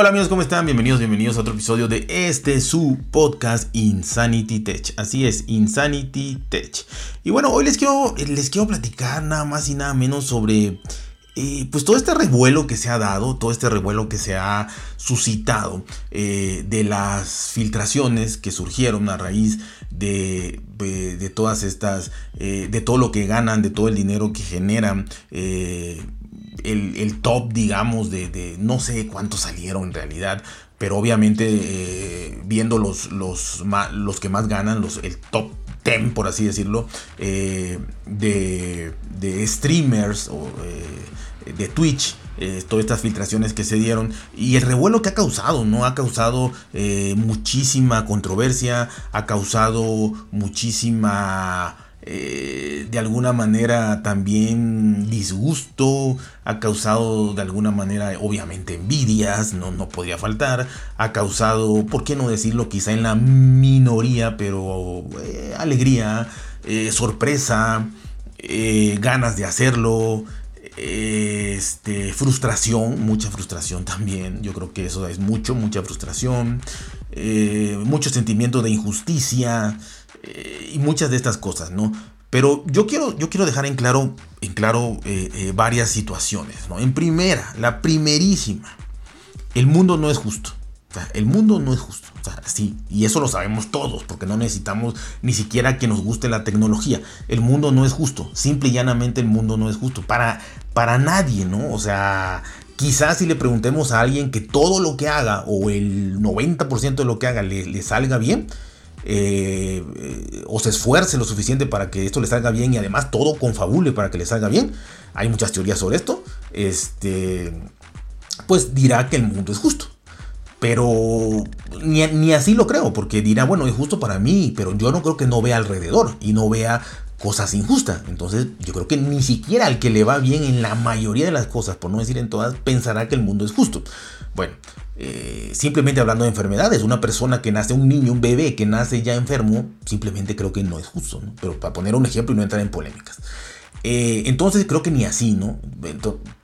Hola amigos, ¿cómo están? Bienvenidos, bienvenidos a otro episodio de este su podcast Insanity Tech. Así es, Insanity Tech. Y bueno, hoy les quiero, les quiero platicar nada más y nada menos sobre eh, pues todo este revuelo que se ha dado, todo este revuelo que se ha suscitado eh, de las filtraciones que surgieron a raíz de, de, todas estas, eh, de todo lo que ganan, de todo el dinero que generan el, top, digamos, de, no sé cuántos salieron en realidad, pero obviamente eh, viendo los, los, los, que más ganan, los, el top 10, por así decirlo, eh, de, de, streamers o eh, de Twitch. todas estas filtraciones que se dieron y el revuelo que ha causado, ¿no? Ha causado muchísima controversia, ha causado muchísima eh, de alguna manera también disgusto, ha causado de alguna manera obviamente envidias, no, no podía faltar, ha causado, ¿por qué no decirlo? Quizá en la minoría, pero eh, alegría, eh, sorpresa, ganas de hacerlo, este, frustración, mucha frustración también, yo creo que eso es mucho, mucha frustración, mucho sentimiento de injusticia, y muchas de estas cosas, ¿no? Pero yo quiero, yo quiero dejar en claro, en claro eh, eh, varias situaciones, ¿no? En primera, la primerísima, el mundo no es justo. O sea, el mundo no es justo. O sea, sí, y eso lo sabemos todos, porque no necesitamos ni siquiera que nos guste la tecnología. El mundo no es justo. Simple y llanamente el mundo no es justo. Para, para nadie, ¿no? O sea, quizás si le preguntemos a alguien que todo lo que haga o el 90% de lo que haga le, le salga bien, eh, o se esfuerce lo suficiente para que esto le salga bien y además todo confabule para que le salga bien. Hay muchas teorías sobre esto. Este, pues dirá que el mundo es justo. Pero ni, ni, así lo creo, porque dirá, bueno, es justo para mí, pero yo no creo que no vea alrededor y no vea cosas injustas. Entonces yo creo que ni siquiera al que le va bien en la mayoría de las cosas, por no decir en todas, pensará que el mundo es justo. Bueno, eh, simplemente hablando de enfermedades, una persona que nace, un niño, un bebé que nace ya enfermo, simplemente creo que no es justo, Pero para poner un ejemplo y no entrar en polémicas. Eh, entonces creo que ni así, ¿no?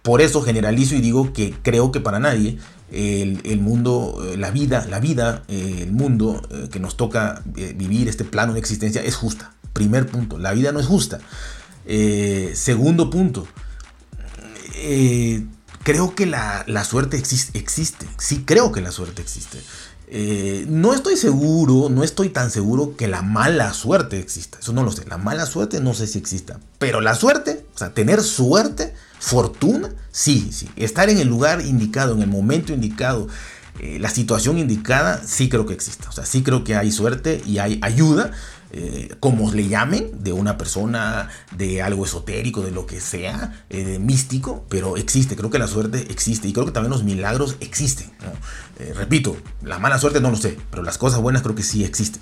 por eso generalizo y digo que creo que para nadie el, mundo, eh, la vida, la vida, el mundo que nos toca vivir, este plano de existencia, es justa. Primer punto, la vida no es justa. segundo punto, creo que la, suerte existe, existe. Sí creo que la suerte existe. Eh, no estoy seguro, no estoy tan seguro que la mala suerte exista. Eso no lo sé. La mala suerte no sé si exista. Pero la suerte, o sea, tener suerte, fortuna, sí, sí. Estar en el lugar indicado, en el momento indicado, eh, la situación indicada, sí creo que existe. O sea, sí creo que hay suerte y hay ayuda. Eh, como le llamen, de una persona, de algo esotérico, de lo que sea, eh, místico, pero existe, creo que la suerte existe y creo que también los milagros existen. Eh, repito, la mala suerte no lo sé, pero las cosas buenas creo que sí existen.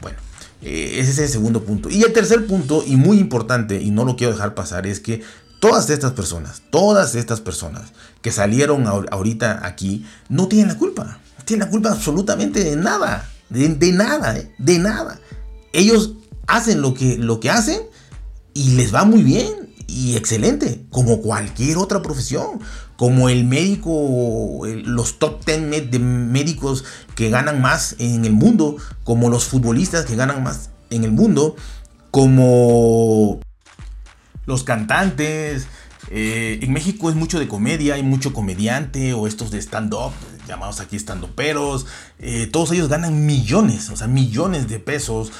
Bueno, ese es el segundo punto. Y el tercer punto, y muy importante, y no lo quiero dejar pasar, es que todas estas personas, todas estas personas que salieron ahorita aquí, no tienen la culpa. Tienen la culpa absolutamente de nada. De nada, de nada ellos hacen lo que, lo que hacen y les va muy bien y excelente, como cualquier otra profesión, como el médico, los top 10 de médicos que ganan más en el mundo, como los futbolistas que ganan más en el mundo, como los cantantes. Eh, en México es mucho de comedia, hay mucho comediante o estos de stand-up, llamados aquí stand-uperos. Eh, todos ellos ganan millones, o sea, millones de pesos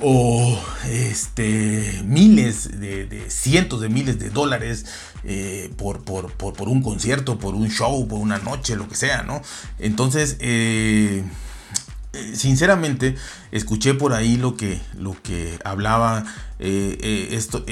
o este, miles de, cientos de miles de dólares eh, por, por, un concierto, por un show, por una noche, lo que sea, ¿no? Entonces, eh, sinceramente, escuché por ahí lo que, lo que hablaba esto,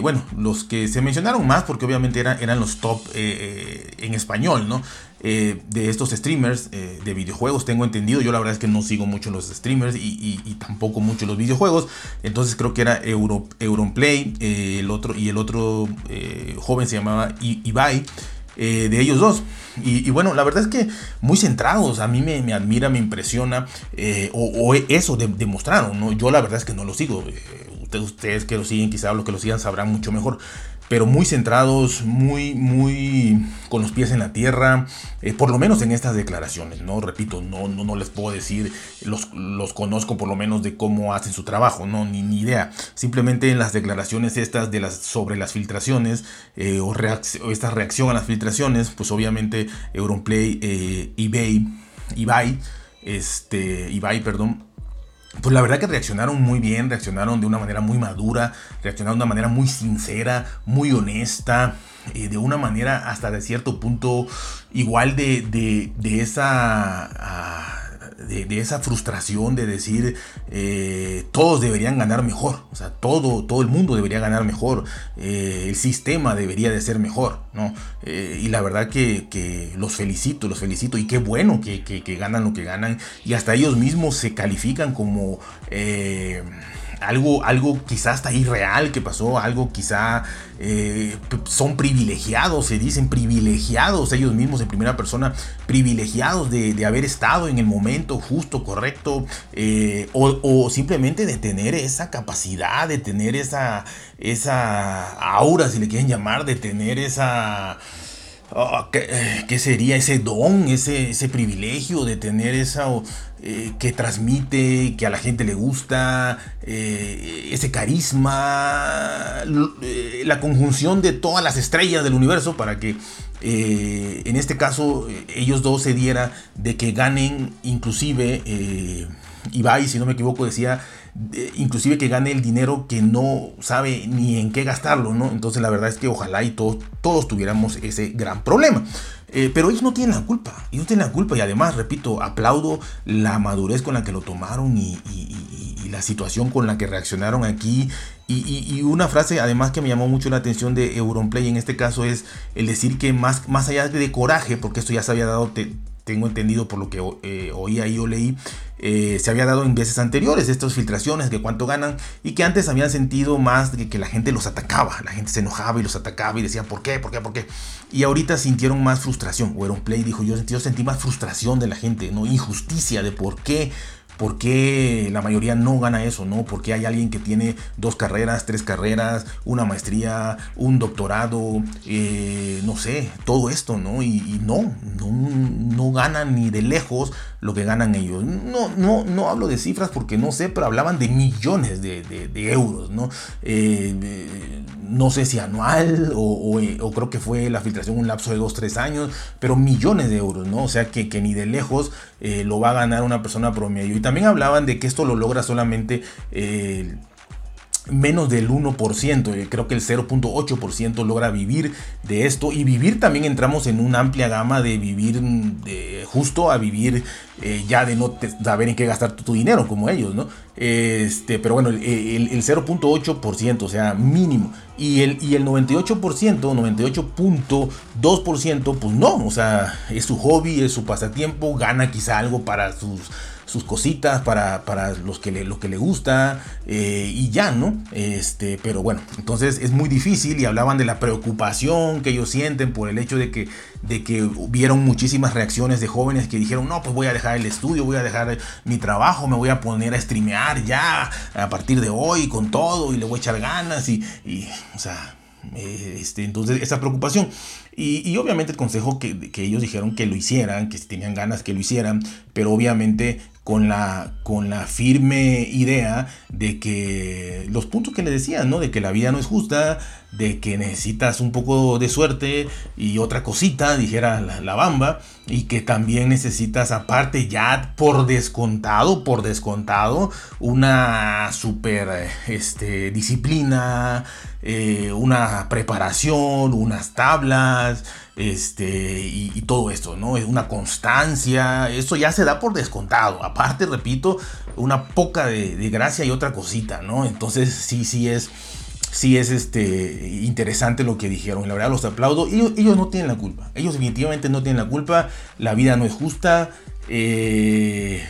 bueno, los que se mencionaron más, porque obviamente eran los top en español, ¿no? Eh, de estos streamers eh, de videojuegos, tengo entendido. Yo la verdad es que no sigo mucho los streamers y, tampoco mucho los videojuegos. Entonces creo que era Euro, Euronplay eh, el otro, y el otro joven se llamaba Ibai. De ellos dos. Y, bueno, la verdad es que muy centrados, a mí me, admira, me impresiona, o, eso demostraron, ¿no? Yo la verdad es que no lo sigo, ustedes, ustedes que lo siguen, quizá los que lo sigan sabrán mucho mejor. Pero muy centrados, muy, muy con los pies en la tierra, eh, por lo menos en estas declaraciones, ¿no? Repito, no, no, no les puedo decir, los, los, conozco por lo menos de cómo hacen su trabajo, no, ni, ni idea. Simplemente en las declaraciones estas de las, sobre las filtraciones eh, o, esta reacción a las filtraciones, pues obviamente Europlay, eh, eBay, eBay, este, eBay, perdón, pues la verdad que reaccionaron muy bien, reaccionaron de una manera muy madura, reaccionaron de una manera muy sincera, muy honesta, de una manera hasta de cierto punto igual de, de, de esa... Ah, de, esa frustración de decir eh, todos deberían ganar mejor, o sea, todo, todo el mundo debería ganar mejor, eh, el sistema debería de ser mejor, ¿no? Eh, y la verdad que, los felicito, los felicito y qué bueno que, que, ganan lo que ganan y hasta ellos mismos se califican como algo, algo quizá hasta irreal que pasó, algo quizá eh, son privilegiados, se dicen privilegiados ellos mismos en primera persona, privilegiados de, haber estado en el momento justo, correcto, eh, o, simplemente de tener esa capacidad, de tener esa, esa aura, si le quieren llamar, de tener esa... Oh, ¿qué, sería ese don, ese, ese privilegio de tener esa eh, que transmite, que a la gente le gusta, eh, ese carisma, eh, la conjunción de todas las estrellas del universo para que en este caso ellos dos se diera de que ganen inclusive, Ibai si no me equivoco decía, inclusive que gane el dinero que no sabe ni en qué gastarlo, ¿no? Entonces la verdad es que ojalá y todos, todos tuviéramos ese gran problema. Eh, pero ellos no tienen la culpa, ellos tienen la culpa y además, repito, aplaudo la madurez con la que lo tomaron y, la situación con la que reaccionaron aquí. Y, una frase además que me llamó mucho la atención de Europlay en este caso es el decir que más, más allá de coraje, porque esto ya se había dado, tengo entendido por lo que eh, oía y o leí, eh, se había dado en veces anteriores, estas filtraciones, de cuánto ganan, y que antes habían sentido más de que la gente los atacaba, la gente se enojaba y los atacaba y decía, ¿por qué? ¿Por qué? ¿Por qué? Y ahorita sintieron más frustración. un Play dijo, yo sentí, yo sentí más frustración de la gente, no injusticia de por qué ¿Por qué la mayoría no gana eso? ¿no? Porque hay alguien que tiene dos carreras, tres carreras, una maestría, un doctorado, eh, no sé, todo esto, ¿no? Y, no, no, ganan ni de lejos lo que ganan ellos. No, no, no hablo de cifras porque no sé, pero hablaban de millones de, euros, ¿no? Eh, no sé si anual o, creo que fue la filtración un lapso de dos, tres años, pero millones de euros, ¿no? O sea que, ni de lejos eh, lo va a ganar una persona promedio también hablaban de que esto lo logra solamente eh, menos del 1%, eh, creo que el 0.8% logra vivir de esto y vivir también entramos en una amplia gama de vivir de justo a vivir eh, ya de no saber en qué gastar tu, dinero como ellos, ¿no? Este, pero bueno, el, 0.8%, o sea, mínimo. Y el, y el 98%, 98.2%, pues no, o sea, es su hobby, es su pasatiempo, gana quizá algo para sus sus cositas para, para los que le, lo que le gusta eh, y ya, ¿no? Este, pero bueno, entonces es muy difícil y hablaban de la preocupación que ellos sienten por el hecho de que, de que hubieron muchísimas reacciones de jóvenes que dijeron, no, pues voy a dejar el estudio, voy a dejar mi trabajo, me voy a poner a streamear ya a partir de hoy con todo y le voy a echar ganas y, y o sea eh, este, entonces, esa preocupación. Y, obviamente el consejo que, que, ellos dijeron que lo hicieran, que si tenían ganas que lo hicieran, pero obviamente con la, con la firme idea de que los puntos que les decían, ¿no? De que la vida no es justa, de que necesitas un poco de suerte y otra cosita, dijera la, bamba, y que también necesitas aparte ya por descontado, por descontado, una super este, disciplina, eh, una preparación, unas tablas, este, y, todo esto, ¿no? Es una constancia, eso ya se da por descontado. Aparte, repito, una poca de, gracia y otra cosita, ¿no? Entonces, sí, sí es, sí es este, interesante lo que dijeron. La verdad, los aplaudo. Ellos, ellos no tienen la culpa. Ellos definitivamente no tienen la culpa. La vida no es justa. Eh,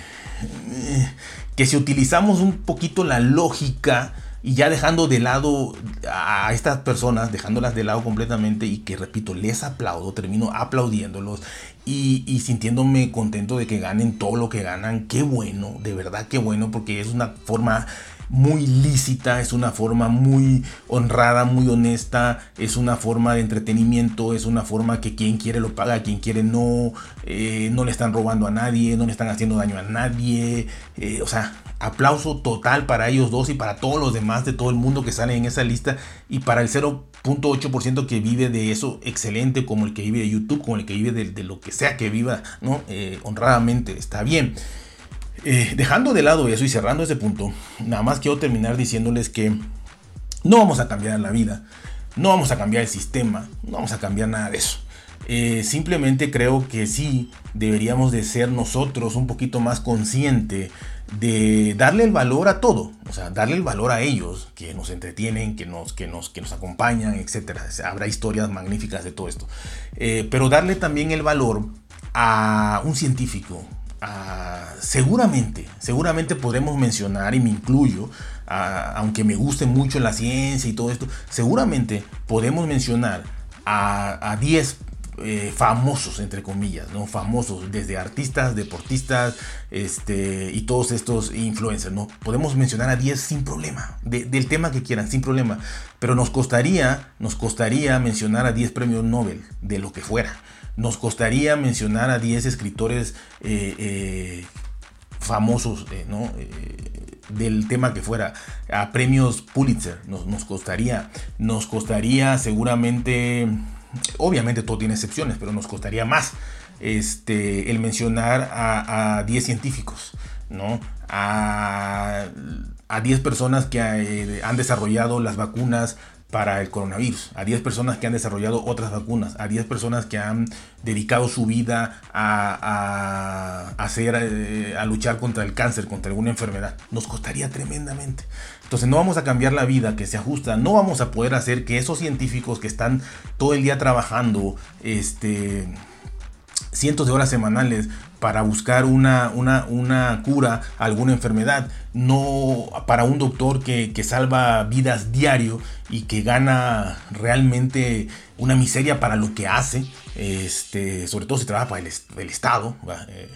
que si utilizamos un poquito la lógica y ya dejando de lado a estas personas, dejándolas de lado completamente y que repito, les aplaudo, termino aplaudiéndolos y, sintiéndome contento de que ganen todo lo que ganan, qué bueno, de verdad qué bueno, porque es una forma muy lícita, es una forma muy honrada, muy honesta, es una forma de entretenimiento, es una forma que quien quiere lo paga, quien quiere no, eh, no le están robando a nadie, no le están haciendo daño a nadie, eh, o sea, aplauso total para ellos dos y para todos los demás de todo el mundo que salen en esa lista y para el 0.8% que vive de eso excelente como el que vive de YouTube, como el que vive de, lo que sea que viva, ¿no? Eh, honradamente, está bien. Eh, dejando de lado eso y cerrando ese punto, nada más quiero terminar diciéndoles que no vamos a cambiar la vida, no vamos a cambiar el sistema, no vamos a cambiar nada de eso. Eh, simplemente creo que sí deberíamos de ser nosotros un poquito más consciente de darle el valor a todo, o sea, darle el valor a ellos que nos entretienen, que nos, que nos, que nos acompañan, etc. habrá historias magníficas de todo esto. Eh, pero darle también el valor a un científico, seguramente, seguramente podremos mencionar, y me incluyo, aunque me guste mucho la ciencia y todo esto, seguramente podemos mencionar a 10 eh, famosos, entre comillas, ¿no? Famosos, desde artistas, deportistas, este, y todos estos influencers, ¿no? Podemos mencionar a 10 sin problema, del tema que quieran, sin problema. Pero nos costaría, nos costaría mencionar a 10 premios Nobel, de lo que fuera nos costaría mencionar a 10 escritores eh, eh, famosos, ¿no? del tema que fuera, a premios Pulitzer, nos, nos, costaría, nos costaría seguramente, obviamente todo tiene excepciones, pero nos costaría más este, el mencionar a, 10 científicos, ¿no? A, a 10 personas que han desarrollado las vacunas para el coronavirus, a 10 personas que han desarrollado otras vacunas, a 10 personas que han dedicado su vida a, hacer, eh, a luchar contra el cáncer, contra alguna enfermedad. Nos costaría tremendamente. Entonces no vamos a cambiar la vida que se ajusta, no vamos a poder hacer que esos científicos que están todo el día trabajando, este, cientos de horas semanales para buscar una, una, una, cura a alguna enfermedad, no para un doctor que, que, salva vidas diario y que gana realmente una miseria para lo que hace, este, sobre todo si trabaja para el, Estado, eh,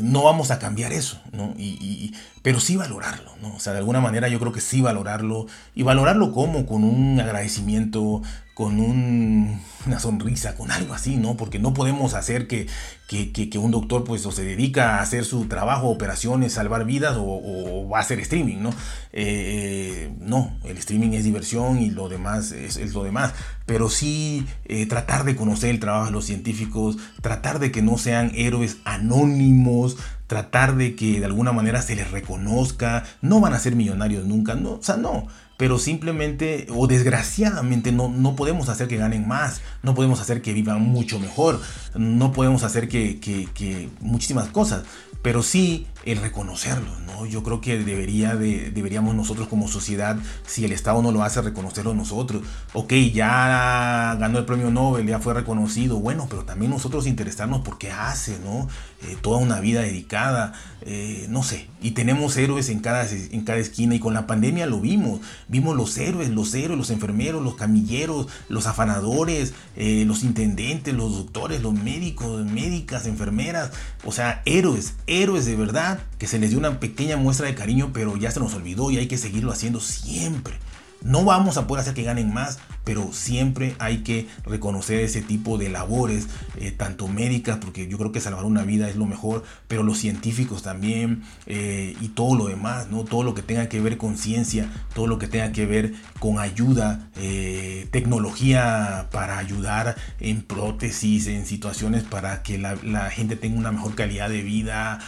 no vamos a cambiar eso, ¿no? Y, pero sí valorarlo, ¿no? O sea, de alguna manera yo creo que sí valorarlo, y valorarlo como con un agradecimiento, con una sonrisa, con algo así, ¿no? Porque no podemos hacer que, que, un doctor pues se dedica a hacer su trabajo, operaciones, salvar vidas o, va a hacer streaming, ¿no? Eh, no, el streaming es diversión y lo demás es, lo demás, pero sí eh, tratar de conocer el trabajo de los científicos, tratar de que no sean héroes anónimos, tratar de que de alguna manera se les reconozca, no van a ser millonarios nunca, o sea, no, pero simplemente o desgraciadamente no, no podemos hacer que ganen más, no podemos hacer que vivan mucho mejor, no podemos hacer que, que, que muchísimas cosas, pero sí el reconocerlo, ¿no? Yo creo que debería de, deberíamos nosotros como sociedad, si el Estado no lo hace, reconocerlo nosotros. Ok, ya ganó el premio Nobel, ya fue reconocido, bueno, pero también nosotros interesarnos por qué hace, ¿no? Eh, toda una vida dedicada, eh, no sé, y tenemos héroes en cada, en cada esquina y con la pandemia lo vimos, vimos los héroes, los héroes, los enfermeros, los camilleros, los afanadores, eh, los intendentes, los doctores, los médicos, médicas, enfermeras, o sea, héroes, héroes de verdad que se les dio una pequeña muestra de cariño, pero ya se nos olvidó y hay que seguirlo haciendo siempre. No vamos a poder hacer que ganen más, pero siempre hay que reconocer ese tipo de labores, eh, tanto médicas, porque yo creo que salvar una vida es lo mejor, pero los científicos también eh, y todo lo demás, ¿no? todo lo que tenga que ver con ciencia, todo lo que tenga que ver con ayuda, eh, tecnología para ayudar en prótesis, en situaciones para que la, la gente tenga una mejor calidad de vida,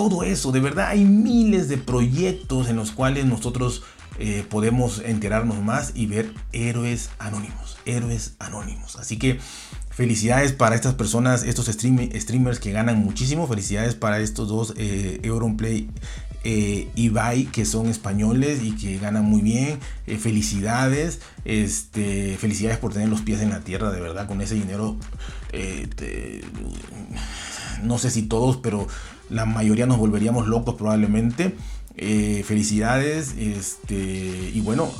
todo eso, de verdad hay miles de proyectos en los cuales nosotros eh, podemos enterarnos más y ver héroes anónimos, héroes anónimos. Así que felicidades para estas personas, estos streamers que ganan muchísimo, felicidades para estos dos eh, Europlay eh, Ibai que son españoles y que ganan muy bien. Eh, felicidades, este, felicidades por tener los pies en la tierra, de verdad, con ese dinero. No sé si todos, pero la mayoría nos volveríamos locos probablemente. Eh, felicidades, este, y bueno,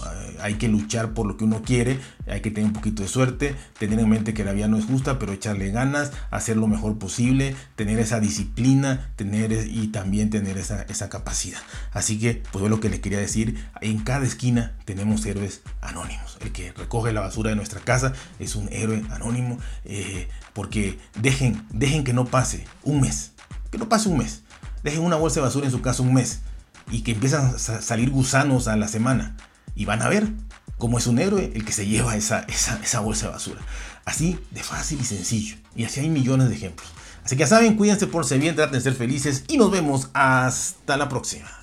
hay que luchar por lo que uno quiere, hay que tener un poquito de suerte, tener en mente que la vida no es justa, pero echarle ganas, hacer lo mejor posible, tener esa disciplina, tener y también tener esa, esa capacidad. Así que, pues es lo que les quería decir, en cada esquina tenemos héroes anónimos. El que recoge la basura de nuestra casa es un héroe anónimo, eh, porque dejen, dejen que no pase un mes, que no pase un mes, dejen una bolsa de basura en su casa un mes y que empiezan a salir gusanos a la semana y van a ver cómo es un héroe el que se lleva esa, esa, bolsa de basura. Así de fácil y sencillo. Y así hay millones de ejemplos. Así que ya saben, cuídense, por bien, traten de ser felices y nos vemos hasta la próxima.